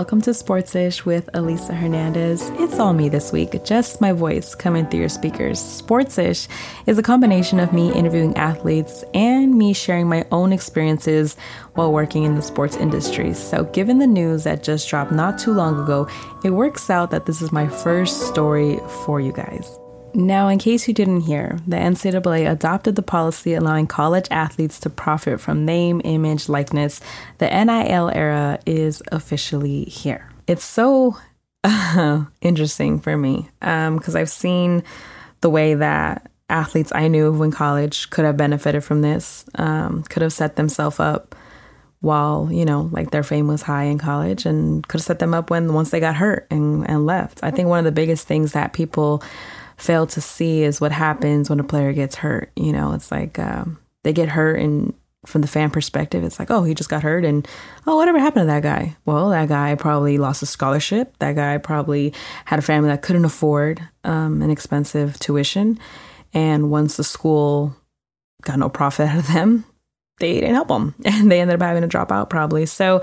Welcome to Sportsish with Elisa Hernandez. It's all me this week, just my voice coming through your speakers. Sportsish is a combination of me interviewing athletes and me sharing my own experiences while working in the sports industry. So, given the news that just dropped not too long ago, it works out that this is my first story for you guys. Now, in case you didn't hear, the NCAA adopted the policy allowing college athletes to profit from name, image, likeness. The NIL era is officially here. It's so uh, interesting for me because um, I've seen the way that athletes I knew when college could have benefited from this, um, could have set themselves up while you know like their fame was high in college and could have set them up when once they got hurt and, and left i think one of the biggest things that people fail to see is what happens when a player gets hurt. You know, it's like um, they get hurt, and from the fan perspective, it's like, oh, he just got hurt, and oh, whatever happened to that guy? Well, that guy probably lost a scholarship. That guy probably had a family that couldn't afford um, an expensive tuition, and once the school got no profit out of them, they didn't help them, and they ended up having to drop out probably. So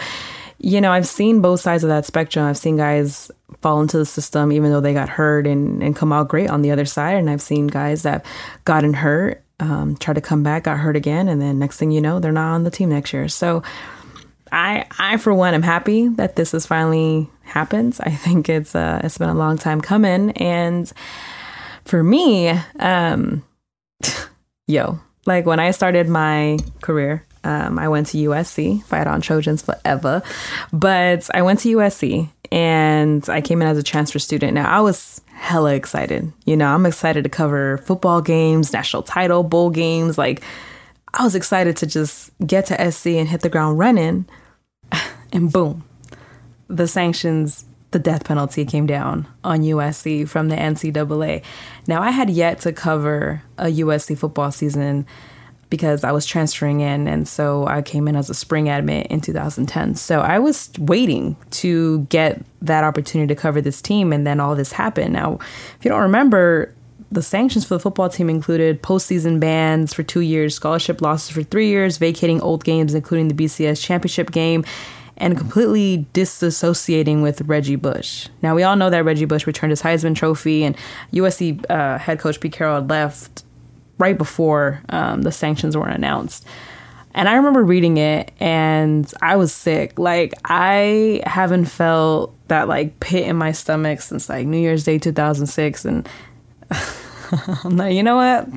you know, I've seen both sides of that spectrum. I've seen guys fall into the system even though they got hurt and, and come out great on the other side. And I've seen guys that gotten hurt, um, try to come back, got hurt again, and then next thing you know, they're not on the team next year. So I I for one am happy that this has finally happened. I think it's uh it's been a long time coming. And for me, um yo, like when I started my career, um, I went to USC, fight on Trojans forever. But I went to USC and I came in as a transfer student. Now I was hella excited. You know, I'm excited to cover football games, national title, bowl games. Like, I was excited to just get to SC and hit the ground running. And boom, the sanctions, the death penalty came down on USC from the NCAA. Now, I had yet to cover a USC football season because I was transferring in. And so I came in as a spring admit in 2010. So I was waiting to get that opportunity to cover this team. And then all this happened. Now, if you don't remember, the sanctions for the football team included postseason bans for two years, scholarship losses for three years, vacating old games, including the BCS championship game, and completely disassociating with Reggie Bush. Now, we all know that Reggie Bush returned his Heisman Trophy, and USC uh, head coach Pete Carroll left right before um, the sanctions were announced. And I remember reading it and I was sick. Like I haven't felt that like pit in my stomach since like New Year's Day 2006 and I'm like, you know what?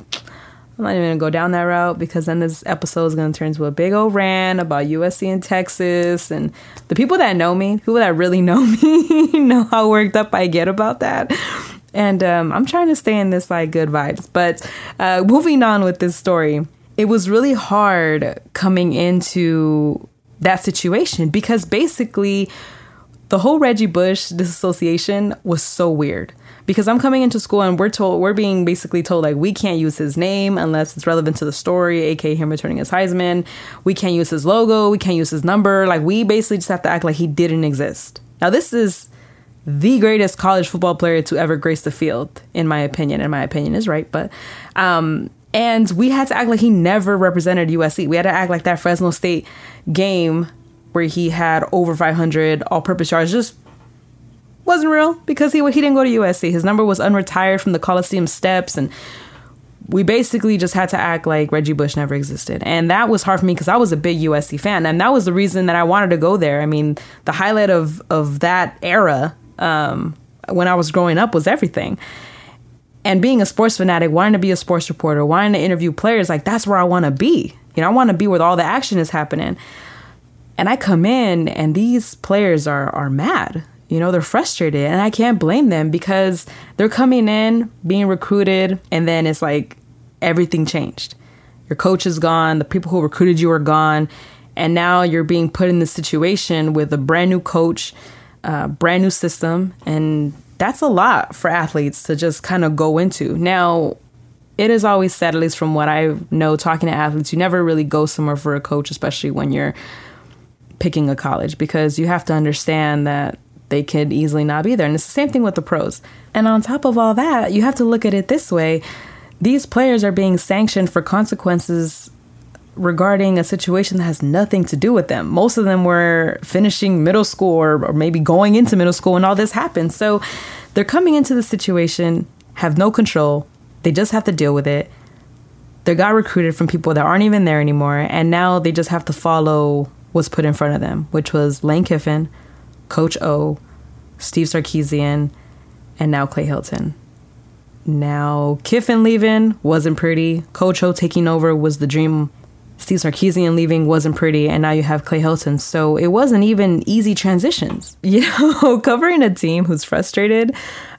I'm not even gonna go down that route because then this episode is gonna turn into a big old rant about USC and Texas. And the people that know me, people that really know me, know how worked up I get about that and um, I'm trying to stay in this like good vibes. But uh, moving on with this story, it was really hard coming into that situation because basically the whole Reggie Bush disassociation was so weird. Because I'm coming into school and we're told we're being basically told like we can't use his name unless it's relevant to the story, aka him returning his Heisman. We can't use his logo, we can't use his number. Like we basically just have to act like he didn't exist. Now this is the greatest college football player to ever grace the field, in my opinion. And my opinion is right, but um, and we had to act like he never represented USC. We had to act like that Fresno State game where he had over 500 all-purpose yards just wasn't real because he he didn't go to USC. His number was unretired from the Coliseum steps and we basically just had to act like Reggie Bush never existed. And that was hard for me because I was a big USC fan. And that was the reason that I wanted to go there. I mean, the highlight of, of that era um, when I was growing up was everything. And being a sports fanatic, wanting to be a sports reporter, wanting to interview players, like that's where I want to be. You know, I want to be where all the action is happening. And I come in and these players are are mad. You know, they're frustrated and I can't blame them because they're coming in, being recruited, and then it's like everything changed. Your coach is gone, the people who recruited you are gone, and now you're being put in this situation with a brand new coach, uh, brand new system, and that's a lot for athletes to just kind of go into. Now, it is always said, at least from what I know, talking to athletes, you never really go somewhere for a coach, especially when you're picking a college, because you have to understand that they could easily not be there. And it's the same thing with the pros. And on top of all that, you have to look at it this way these players are being sanctioned for consequences regarding a situation that has nothing to do with them. Most of them were finishing middle school or, or maybe going into middle school when all this happened. So they're coming into the situation, have no control, they just have to deal with it. They got recruited from people that aren't even there anymore, and now they just have to follow what's put in front of them, which was Lane Kiffin, Coach O, Steve Sarkisian, and now Clay Helton. Now, Kiffin leaving wasn't pretty. Coach O taking over was the dream. Steve Sarkisian leaving wasn't pretty, and now you have Clay Helton. So it wasn't even easy transitions. You know, covering a team who's frustrated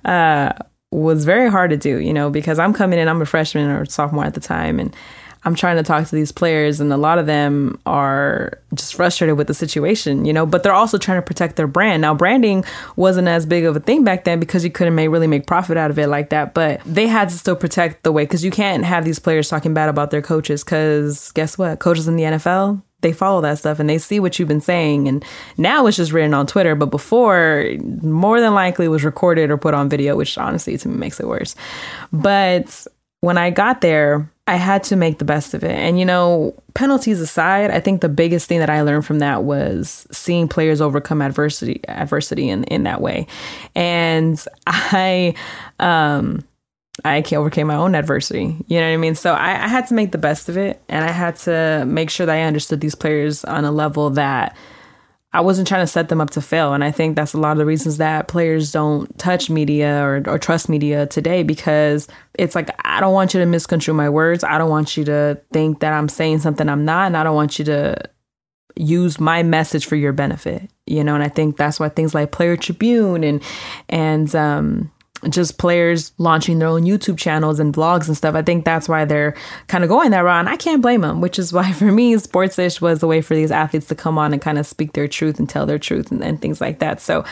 uh, was very hard to do, you know, because I'm coming in, I'm a freshman or sophomore at the time, and I'm trying to talk to these players, and a lot of them are just frustrated with the situation, you know, but they're also trying to protect their brand. Now, branding wasn't as big of a thing back then because you couldn't make, really make profit out of it like that, but they had to still protect the way because you can't have these players talking bad about their coaches because guess what? Coaches in the NFL, they follow that stuff and they see what you've been saying and now it's just written on twitter but before more than likely was recorded or put on video which honestly to me makes it worse but when i got there I had to make the best of it. And, you know, penalties aside, I think the biggest thing that I learned from that was seeing players overcome adversity, adversity in, in that way. And I, um, I overcame my own adversity. You know what I mean? So I, I had to make the best of it. And I had to make sure that I understood these players on a level that I wasn't trying to set them up to fail. And I think that's a lot of the reasons that players don't touch media or, or trust media today because it's like, I don't want you to misconstrue my words. I don't want you to think that I'm saying something I'm not. And I don't want you to use my message for your benefit, you know? And I think that's why things like Player Tribune and, and, um, just players launching their own YouTube channels and vlogs and stuff. I think that's why they're kind of going that route. And I can't blame them, which is why for me, Sportsish was a way for these athletes to come on and kind of speak their truth and tell their truth and, and things like that. So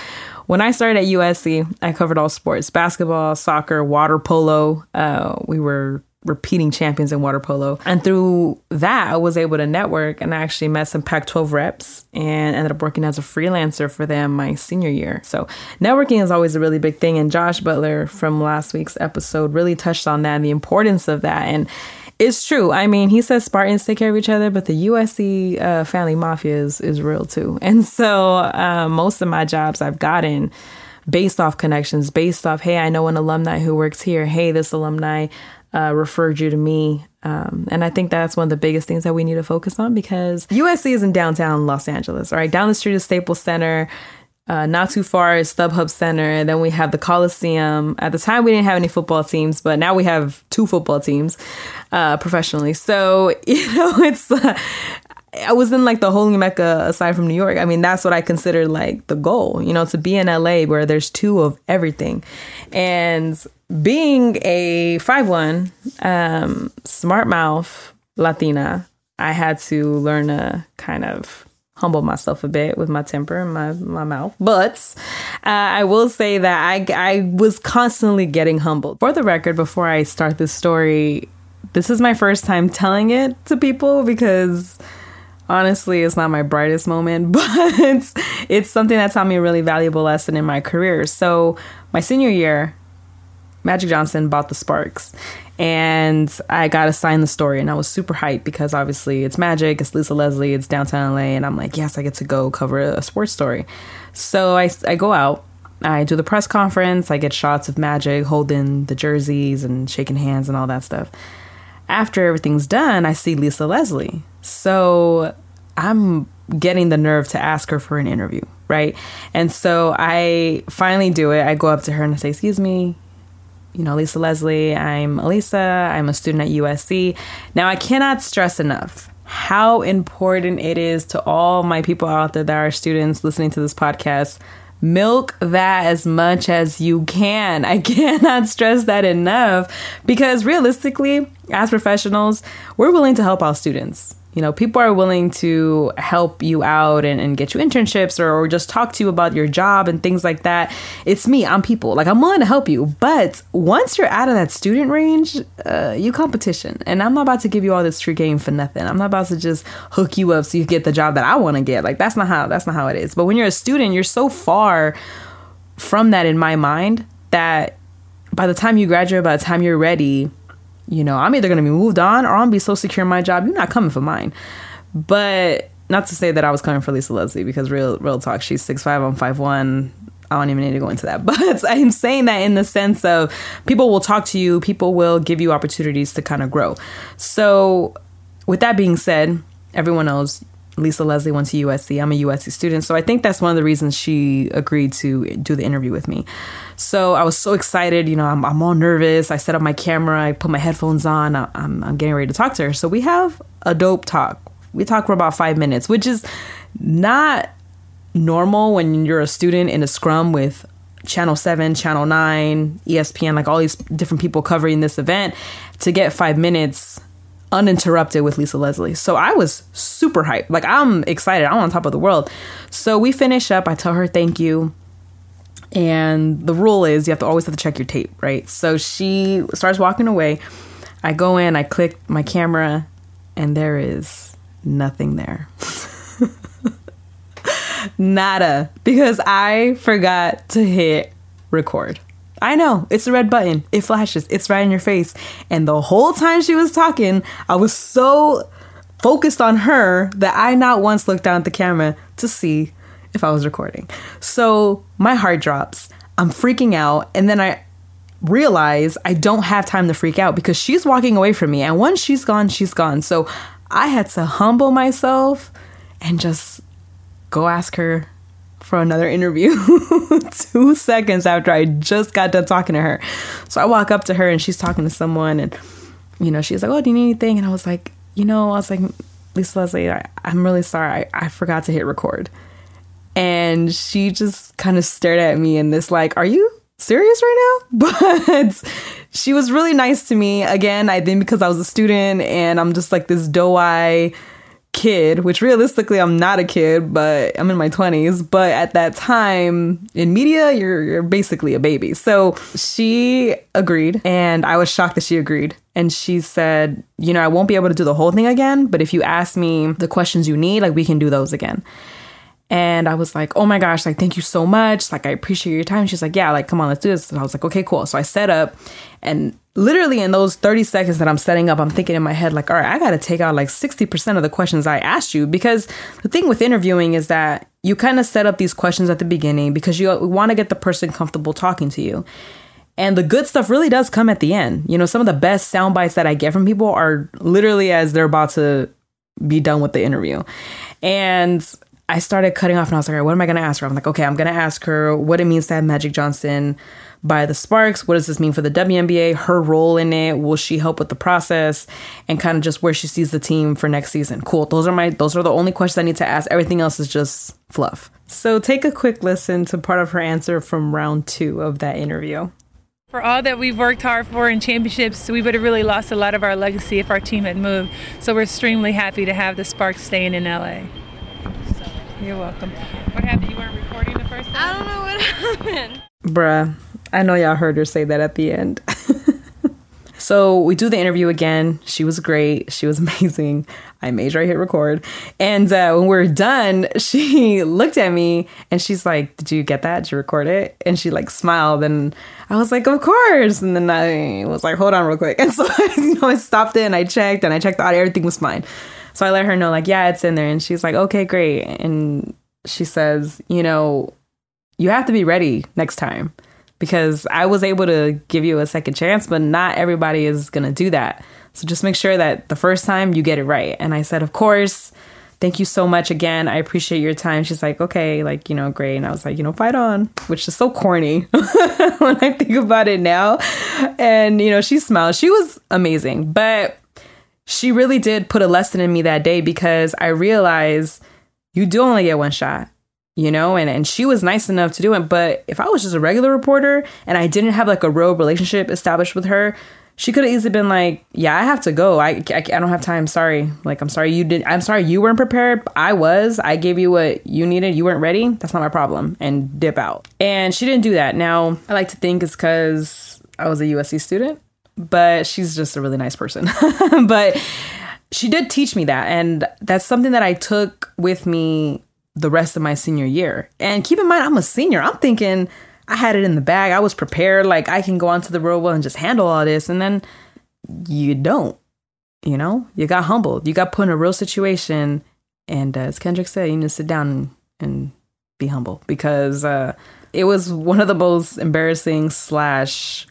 when I started at USC, I covered all sports basketball, soccer, water polo. Uh, we were repeating champions in water polo. And through that, I was able to network and I actually met some Pac 12 reps and ended up working as a freelancer for them my senior year. So, networking is always a really big thing. And Josh Butler from last week's episode really touched on that and the importance of that. And it's true. I mean, he says Spartans take care of each other, but the USC uh, family mafia is, is real too. And so, uh, most of my jobs I've gotten based off connections, based off, hey, I know an alumni who works here. Hey, this alumni uh, referred you to me. Um, and I think that's one of the biggest things that we need to focus on because USC is in downtown Los Angeles, right? Down the street is Staples Center. Uh, not too far is StubHub Center. And then we have the Coliseum. At the time, we didn't have any football teams, but now we have two football teams uh, professionally. So, you know, it's. Uh, I was in like the holy mecca aside from New York. I mean, that's what I consider like the goal, you know, to be in LA where there's two of everything. And being a five one um, smart mouth Latina, I had to learn to kind of humble myself a bit with my temper and my, my mouth. But uh, I will say that I, I was constantly getting humbled. For the record, before I start this story, this is my first time telling it to people because honestly it's not my brightest moment but it's something that taught me a really valuable lesson in my career so my senior year Magic Johnson bought the Sparks. And I got assigned the story, and I was super hyped because obviously it's Magic, it's Lisa Leslie, it's downtown LA, and I'm like, yes, I get to go cover a sports story. So I, I go out, I do the press conference, I get shots of Magic holding the jerseys and shaking hands and all that stuff. After everything's done, I see Lisa Leslie. So I'm getting the nerve to ask her for an interview, right? And so I finally do it. I go up to her and I say, Excuse me, you know, Lisa Leslie. I'm Elisa. I'm a student at USC. Now, I cannot stress enough how important it is to all my people out there that are students listening to this podcast milk that as much as you can. I cannot stress that enough because realistically, as professionals, we're willing to help our students you know people are willing to help you out and, and get you internships or, or, just talk to you about your job and things like that. It's me i'm people. Like i'm willing to help you. But once you're out of that student range uh, you competition. And i'm not about to give you all this free game for nothing. I'm not about to just hook you up so you get the job that i want to get. Like that's not how that's not how it is. But when you're a student you're so far from that in my mind that by the time you graduate by the time you're ready you know, I'm either going to be moved on or I'm going to be so secure in my job, you're not coming for mine. But not to say that I was coming for Lisa Leslie because real real talk, she's six five, I'm five one. I don't even need to go into that. But I'm saying that in the sense of people will talk to you, people will give you opportunities to kind of grow. So, with that being said, everyone knows Lisa Leslie went to USC. I'm a USC student. So I think that's one of the reasons she agreed to do the interview with me. So I was so excited. You know, I'm, I'm all nervous. I set up my camera, I put my headphones on, I'm, I'm getting ready to talk to her. So we have a dope talk. We talk for about five minutes, which is not normal when you're a student in a scrum with Channel 7, Channel 9, ESPN, like all these different people covering this event to get five minutes uninterrupted with Lisa Leslie. So I was super hyped. Like I'm excited. I'm on top of the world. So we finish up. I tell her thank you. And the rule is you have to always have to check your tape, right? So she starts walking away. I go in, I click my camera, and there is nothing there. Nada. Because I forgot to hit record. I know, it's a red button. It flashes. It's right in your face. And the whole time she was talking, I was so focused on her that I not once looked down at the camera to see if I was recording. So my heart drops. I'm freaking out. And then I realize I don't have time to freak out because she's walking away from me. And once she's gone, she's gone. So I had to humble myself and just go ask her for another interview two seconds after I just got done talking to her. So I walk up to her and she's talking to someone and, you know, she's like, Oh, do you need anything? And I was like, You know, I was like, Lisa Leslie, I, am really sorry. I, I forgot to hit record. And she just kind of stared at me in this, like, Are you serious right now? But she was really nice to me. Again, I think because I was a student and I'm just like this doe eye kid, which realistically I'm not a kid, but I'm in my 20s. But at that time in media, you're, you're basically a baby. So she agreed, and I was shocked that she agreed. And she said, You know, I won't be able to do the whole thing again, but if you ask me the questions you need, like we can do those again. And I was like, oh my gosh, like, thank you so much. Like, I appreciate your time. She's like, yeah, like, come on, let's do this. And I was like, okay, cool. So I set up, and literally in those 30 seconds that I'm setting up, I'm thinking in my head, like, all right, I got to take out like 60% of the questions I asked you. Because the thing with interviewing is that you kind of set up these questions at the beginning because you want to get the person comfortable talking to you. And the good stuff really does come at the end. You know, some of the best sound bites that I get from people are literally as they're about to be done with the interview. And I started cutting off and I was like, all right, what am I going to ask her? I'm like, okay, I'm going to ask her what it means to have Magic Johnson buy the Sparks. What does this mean for the WNBA? Her role in it. Will she help with the process? And kind of just where she sees the team for next season. Cool. Those are my, those are the only questions I need to ask. Everything else is just fluff. So take a quick listen to part of her answer from round two of that interview. For all that we've worked hard for in championships, we would have really lost a lot of our legacy if our team had moved. So we're extremely happy to have the Sparks staying in LA. You're welcome. What happened? You weren't recording the first time? I don't know what happened. Bruh, I know y'all heard her say that at the end. so we do the interview again. She was great. She was amazing. I made sure I hit record. And uh, when we are done, she looked at me and she's like, Did you get that? Did you record it? And she like smiled. And I was like, Of course. And then I was like, Hold on real quick. And so you know, I stopped it and I checked and I checked the audio. Everything was fine. So I let her know, like, yeah, it's in there. And she's like, okay, great. And she says, you know, you have to be ready next time because I was able to give you a second chance, but not everybody is going to do that. So just make sure that the first time you get it right. And I said, of course. Thank you so much again. I appreciate your time. She's like, okay, like, you know, great. And I was like, you know, fight on, which is so corny when I think about it now. And, you know, she smiled. She was amazing. But she really did put a lesson in me that day because I realized you do only get one shot you know and, and she was nice enough to do it but if i was just a regular reporter and i didn't have like a real relationship established with her she could have easily been like yeah i have to go. I, I, I don't have time. Sorry. Like i'm sorry you did i'm sorry you weren't prepared. I was. I gave you what you needed. You weren't ready. That's not my problem. And dip out. And she didn't do that. Now i like to think it's because i was a usc student but she's just a really nice person. But she did teach me that. And that's something that i took with me the rest of my senior year. And keep in mind, I'm a senior. I'm thinking I had it in the bag. I was prepared. Like I can go onto the real world and just handle all this. And then you don't. You know, you got humbled. You got put in a real situation. And uh, as Kendrick said, you need to sit down and, and be humble because uh, it was one of the most embarrassing slash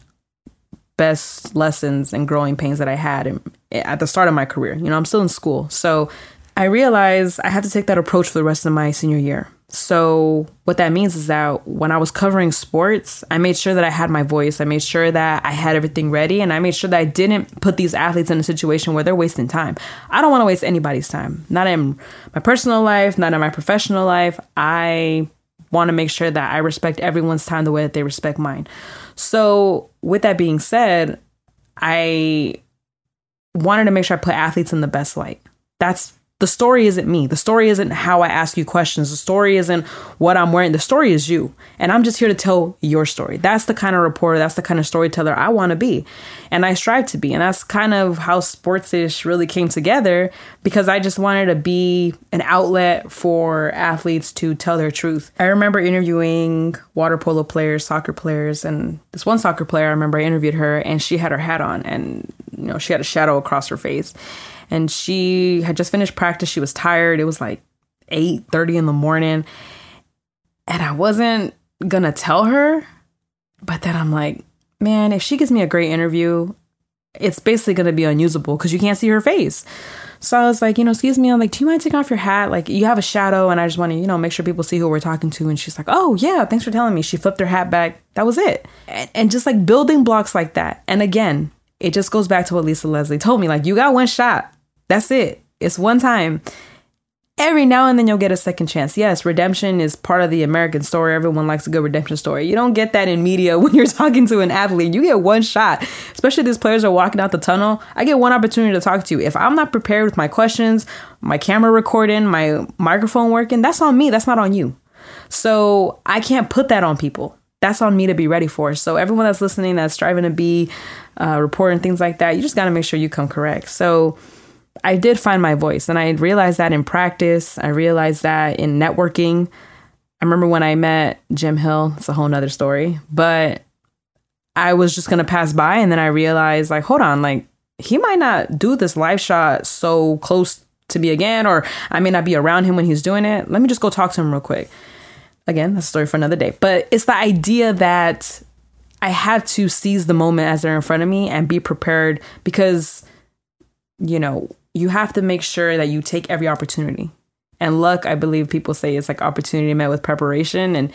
best lessons and growing pains that I had in, at the start of my career. You know, I'm still in school. So I realized I had to take that approach for the rest of my senior year. So, what that means is that when I was covering sports, I made sure that I had my voice. I made sure that I had everything ready and I made sure that I didn't put these athletes in a situation where they're wasting time. I don't want to waste anybody's time, not in my personal life, not in my professional life. I want to make sure that I respect everyone's time the way that they respect mine. So, with that being said, I wanted to make sure I put athletes in the best light. That's the story isn't me. The story isn't how I ask you questions. The story isn't what I'm wearing. The story is you. And I'm just here to tell your story. That's the kind of reporter, that's the kind of storyteller I want to be. And I strive to be. And that's kind of how Sportsish really came together because I just wanted to be an outlet for athletes to tell their truth. I remember interviewing water polo players, soccer players, and this one soccer player, I remember I interviewed her and she had her hat on and you know, she had a shadow across her face and she had just finished practice. She was tired. It was like 8:30 in the morning. And I wasn't going to tell her, but then I'm like, man, if she gives me a great interview, it's basically going to be unusable cuz you can't see her face. So I was like, you know, excuse me. I'm like, do you mind taking off your hat? Like, you have a shadow, and I just want to, you know, make sure people see who we're talking to. And she's like, oh, yeah, thanks for telling me. She flipped her hat back. That was it. And, and just like building blocks like that. And again, it just goes back to what Lisa Leslie told me. Like, you got one shot. That's it. It's one time. Every now and then you'll get a second chance. Yes, redemption is part of the American story. Everyone likes a good redemption story. You don't get that in media when you're talking to an athlete. You get one shot, especially these players are walking out the tunnel. I get one opportunity to talk to you. If I'm not prepared with my questions, my camera recording, my microphone working, that's on me. That's not on you. So I can't put that on people. That's on me to be ready for. So everyone that's listening, that's striving to be uh, reporting things like that, you just got to make sure you come correct. So I did find my voice and I realized that in practice. I realized that in networking. I remember when I met Jim Hill, it's a whole nother story, but I was just gonna pass by and then I realized like, hold on, like he might not do this live shot so close to me again, or I may not be around him when he's doing it. Let me just go talk to him real quick. Again, that's a story for another day. But it's the idea that I had to seize the moment as they're in front of me and be prepared because, you know, you have to make sure that you take every opportunity. And luck, I believe people say it's like opportunity met with preparation. And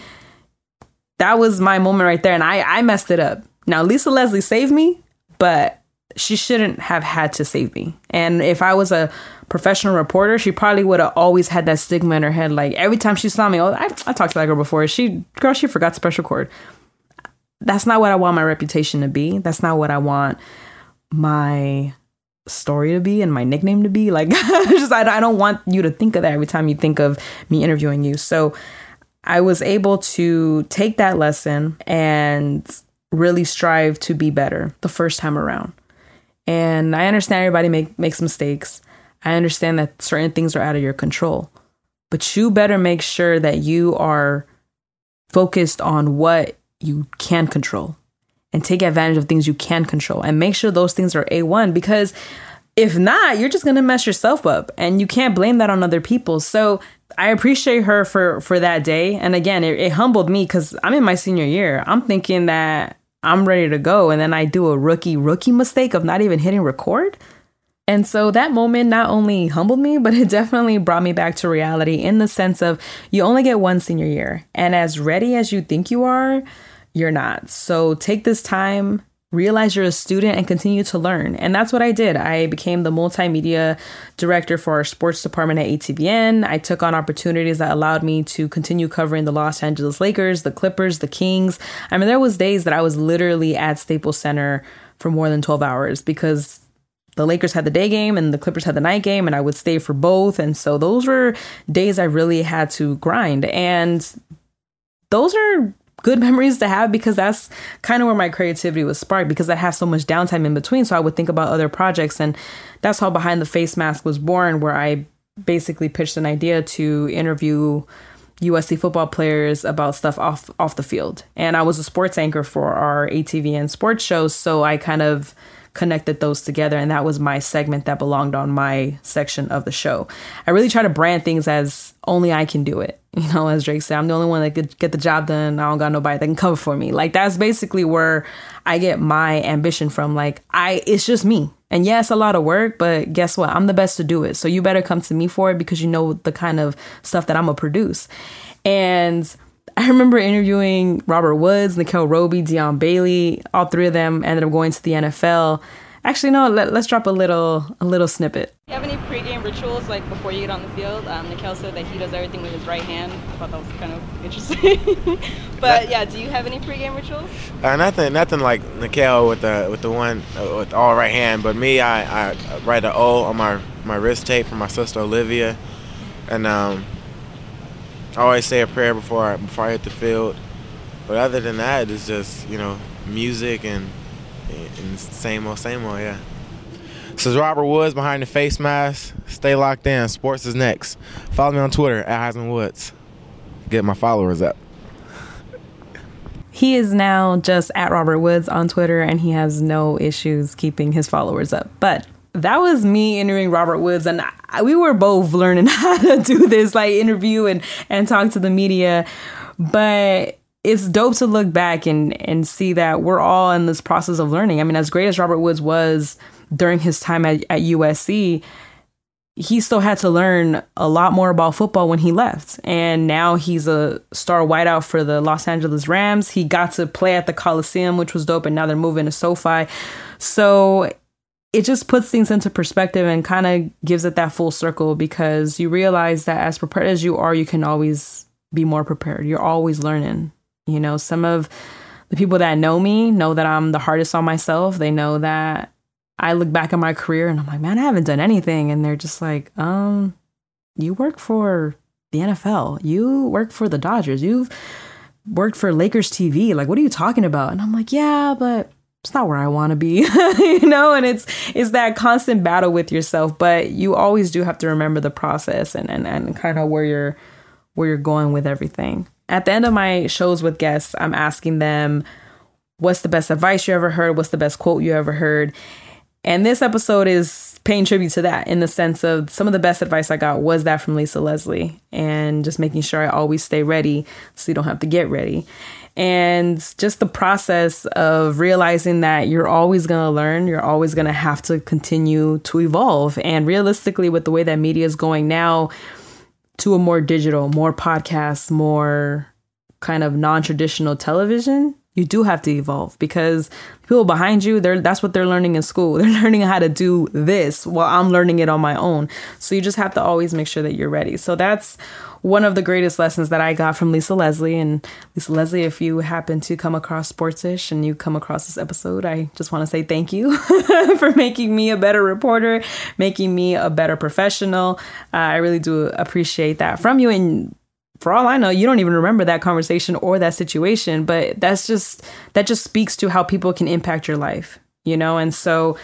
that was my moment right there. And I, I messed it up. Now, Lisa Leslie saved me, but she shouldn't have had to save me. And if I was a professional reporter, she probably would have always had that stigma in her head. Like every time she saw me, oh, I, I talked to that girl before. She, girl, she forgot to press record. That's not what I want my reputation to be. That's not what I want my story to be and my nickname to be. Like, just I, I don't want you to think of that every time you think of me interviewing you. So I was able to take that lesson and really strive to be better the first time around. And I understand everybody make, makes mistakes. I understand that certain things are out of your control. But you better make sure that you are focused on what you can control and take advantage of things you can control and make sure those things are A1 because if not, you're just going to mess yourself up and you can't blame that on other people. So I appreciate her for for that day. And again, it, it humbled me because I'm in my senior year. I'm thinking that I'm ready to go, and then I do a rookie rookie mistake of not even hitting record. And so that moment not only humbled me, but it definitely brought me back to reality in the sense of you only get one senior year. And as ready as you think you are, you're not. So take this time, realize you're a student and continue to learn. And that's what I did. I became the multimedia director for our sports department at ATVN. I took on opportunities that allowed me to continue covering the Los Angeles Lakers, the Clippers, the Kings. I mean, there was days that I was literally at Staples Center for more than 12 hours because the Lakers had the day game and the Clippers had the night game, and I would stay for both. And so those were days I really had to grind. And those are good memories to have because that's kind of where my creativity was sparked because I have so much downtime in between. So I would think about other projects. And that's how Behind the Face Mask was born, where I basically pitched an idea to interview USC football players about stuff off off the field. And I was a sports anchor for our ATVN sports shows, so I kind of connected those together and that was my segment that belonged on my section of the show. I really try to brand things as only I can do it. You know, as Drake said, I'm the only one that could get the job done. I don't got nobody that can cover for me. Like that's basically where I get my ambition from. Like I it's just me. And yeah, a lot of work, but guess what? I'm the best to do it. So you better come to me for it because you know the kind of stuff that I'm gonna produce. And I remember interviewing Robert Woods, Nickell Robey, Dion Bailey. All three of them ended up going to the NFL. Actually, no. Let, us drop a little a little snippet. Do you have any pregame rituals like before you get on the field? Um, Nickell said that he does everything with his right hand. I thought that was kind of interesting. but yeah, do you have any pregame rituals? Uh, nothing, nothing like Nickell with the with the one uh, with all right hand. But me, I, I write an O on my my wrist tape for my sister Olivia, and um, I always say a prayer before I, before I hit the field. But other than that, it's just you know music and, and same old same old yeah. This is Robert Woods behind the face mask. Stay locked in. Sports is next. Follow me on Twitter at Heisman Woods. Get my followers up. He is now just at Robert Woods on Twitter and he has no issues keeping his followers up. But that was me interviewing Robert Woods, and I, we were both learning how to do this, like interview and and talk to the media. But it's dope to look back and and see that we're all in this process of learning. I mean, as great as Robert Woods was during his time at, at USC, he still had to learn a lot more about football when he left. And now he's a star wideout for the Los Angeles Rams. He got to play at the Coliseum, which was dope, and now they're moving to SoFi. So it just puts things into perspective and kind of gives it that full circle because you realize that as prepared as you are, you can always be more prepared. You're always learning. You know, some of the people that know me know that I'm the hardest on myself. They know that I look back at my career and I'm like, man, I haven't done anything. And they're just like, um, you work for the NFL, you work for the Dodgers, you've worked for Lakers TV. Like, what are you talking about? And I'm like, yeah, but it's not where I want to be, you know, and it's it's that constant battle with yourself, but you always do have to remember the process and and, and kind of where you're where you're going with everything. At the end of my shows with guests, I'm asking them what's the best advice you ever heard, what's the best quote you ever heard. And this episode is paying tribute to that in the sense of some of the best advice I got was that from Lisa Leslie and just making sure I always stay ready so you don't have to get ready and just the process of realizing that you're always going to learn, you're always going to have to continue to evolve. And realistically, with the way that media is going now to a more digital, more podcasts, more kind of non traditional television, you do have to evolve because people behind you they're that's what they're learning in school they're learning how to do this while i'm learning it on my own so you just have to always make sure that you're ready so that's one of the greatest lessons that I got from Lisa Leslie. And Lisa Leslie, if you happen to come across Sportsish and you come across this episode, I just want to say thank you for making me a better reporter, making me a better professional. Uh, I really do appreciate that from you. And for all I know, you don't even remember that conversation or that situation, but that's just, that just speaks to how people can impact your life, you know? And so,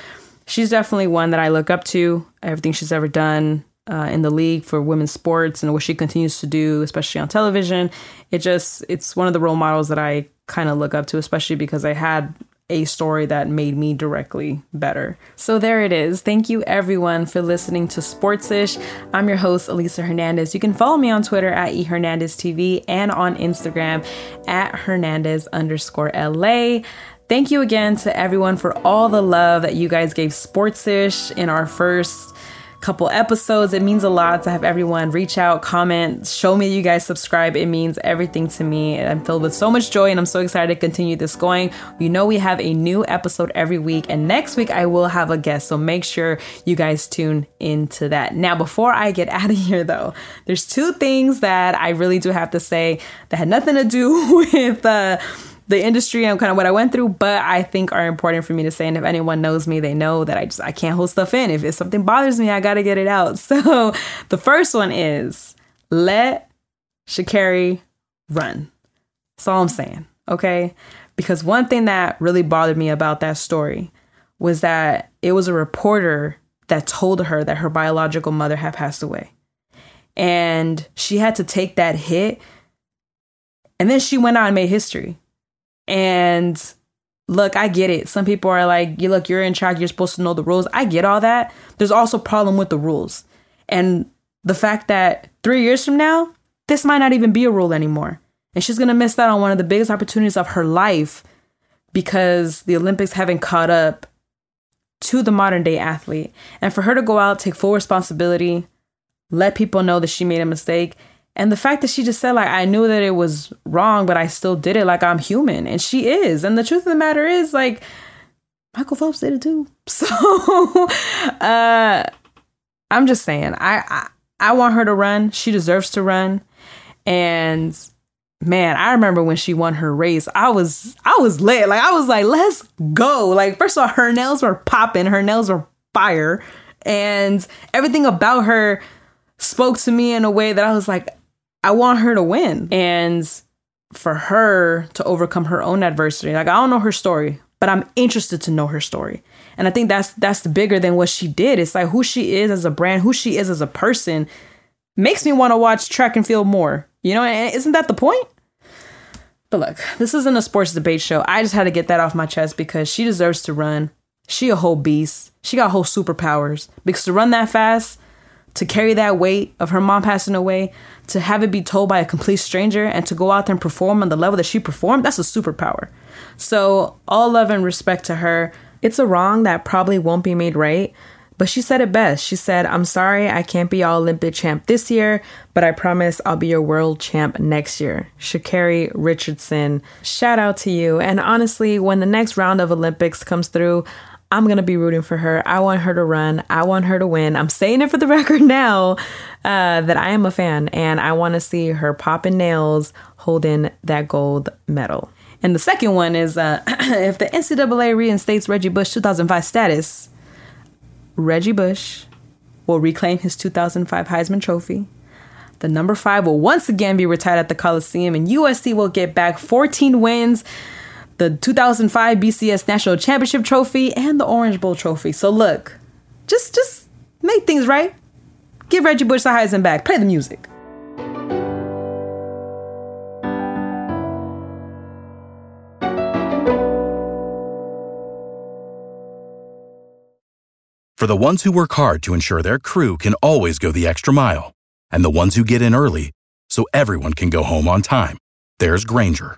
she's definitely one that I look up to. Everything she's ever done, uh, in the league for women's sports and what she continues to do, especially on television. It just, it's one of the role models that I kind of look up to, especially because I had a story that made me directly better. So there it is. Thank you everyone for listening to Sportsish. I'm your host, Elisa Hernandez. You can follow me on Twitter at eHernandezTV and on Instagram at Hernandez underscore LA. Thank you again to everyone for all the love that you guys gave Sportsish in our first couple episodes. It means a lot to have everyone reach out, comment, show me you guys subscribe. It means everything to me. I'm filled with so much joy and I'm so excited to continue this going. You know, we have a new episode every week, and next week I will have a guest. So make sure you guys tune into that. Now, before I get out of here, though, there's two things that I really do have to say that had nothing to do with, uh, the industry and kind of what I went through, but I think are important for me to say. And if anyone knows me, they know that I just I can't hold stuff in. If, if something bothers me, I gotta get it out. So the first one is let Sha'Carri run. That's all I'm saying. Okay. Because one thing that really bothered me about that story was that it was a reporter that told her that her biological mother had passed away. And she had to take that hit. And then she went out and made history. And look, I get it. Some people are like, you look, you're in track, you're supposed to know the rules. I get all that. There's also problem with the rules. And the fact that three years from now, this might not even be a rule anymore. And she's gonna miss out on one of the biggest opportunities of her life because the Olympics haven't caught up to the modern day athlete. And for her to go out, take full responsibility, let people know that she made a mistake, and the fact that she just said, like, I knew that it was wrong, but I still did it, like, I'm human. And she is. And the truth of the matter is, like, Michael Phelps did it too. So, uh, I'm just saying, I, I, I want her to run. She deserves to run. And man, I remember when she won her race, I was, I was lit. Like, I was like, let's go. Like, first of all, her nails were popping, her nails were fire. And everything about her spoke to me in a way that I was like, I want her to win. And for her to overcome her own adversity. Like I don't know her story, but I'm interested to know her story. And I think that's that's bigger than what she did. It's like who she is as a brand, who she is as a person makes me want to watch track and field more. You know, and isn't that the point? But look, this isn't a sports debate show. I just had to get that off my chest because she deserves to run. She a whole beast. She got whole superpowers. Because to run that fast, to carry that weight of her mom passing away, to have it be told by a complete stranger, and to go out there and perform on the level that she performed, that's a superpower. So, all love and respect to her. It's a wrong that probably won't be made right, but she said it best. She said, I'm sorry I can't be all Olympic champ this year, but I promise I'll be your world champ next year. Sha'Carri Richardson, shout out to you. And honestly, when the next round of Olympics comes through, I'm going to be rooting for her. I want her to run. I want her to win. I'm saying it for the record now uh, that I am a fan and I want to see her popping nails holding that gold medal. And the second one is uh, if the NCAA reinstates Reggie Bush 2005 status, Reggie Bush will reclaim his 2005 Heisman Trophy. The number five will once again be retired at the Coliseum, and USC will get back 14 wins the 2005 BCS National Championship Trophy, and the Orange Bowl Trophy. So look, just just make things right. Give Reggie Bush the Heisman back. Play the music. For the ones who work hard to ensure their crew can always go the extra mile, and the ones who get in early so everyone can go home on time, there's Grainger